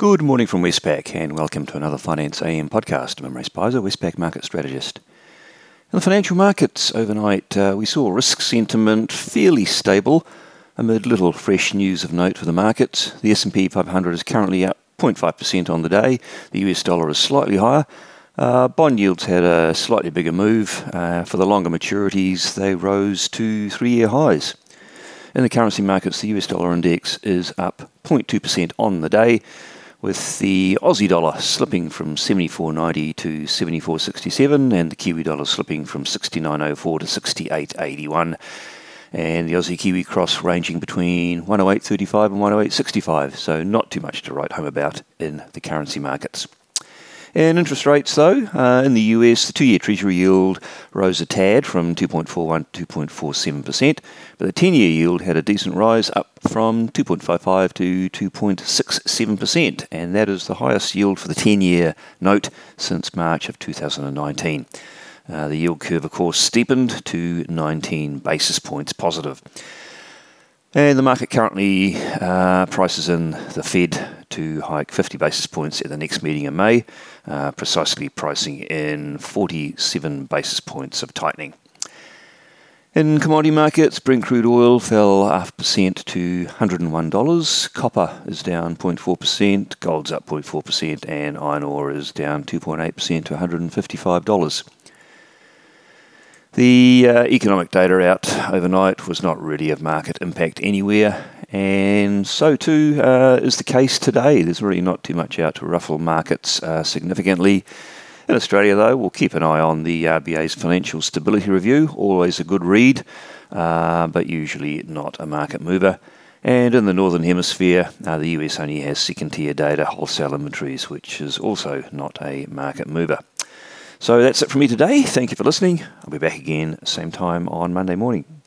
Good morning from Westpac and welcome to another Finance AM podcast. I'm Imre Speizer, Westpac Market Strategist. In the financial markets overnight, uh, we saw risk sentiment fairly stable amid little fresh news of note for the markets. The S&P 500 is currently up 0.5% on the day. The US dollar is slightly higher. Uh, bond yields had a slightly bigger move. Uh, for the longer maturities, they rose to three-year highs. In the currency markets, the US dollar index is up 0.2% on the day, with the Aussie dollar slipping from 74.90 to 74.67 and the Kiwi dollar slipping from 69.04 to 68.81 and the Aussie Kiwi cross ranging between 108.35 and 108.65 so not too much to write home about in the currency markets. And interest rates, though, uh, in the US, the two year Treasury yield rose a tad from 2.41 to 2.47%, but the 10 year yield had a decent rise up from 2.55 to 2.67%, and that is the highest yield for the 10 year note since March of 2019. Uh, the yield curve, of course, steepened to 19 basis points positive. And the market currently uh, prices in the Fed to hike 50 basis points at the next meeting in May, uh, precisely pricing in 47 basis points of tightening. In commodity markets, Brent crude oil fell half percent to $101. Copper is down 0.4%, gold's up 0.4%, and iron ore is down 2.8% to $155. The uh, economic data out overnight was not really of market impact anywhere, and so too uh, is the case today. There's really not too much out to ruffle markets uh, significantly. In Australia, though, we'll keep an eye on the RBA's Financial Stability Review, always a good read, uh, but usually not a market mover. And in the Northern Hemisphere, uh, the US only has second tier data, wholesale inventories, which is also not a market mover. So that's it from me today. Thank you for listening. I'll be back again same time on Monday morning.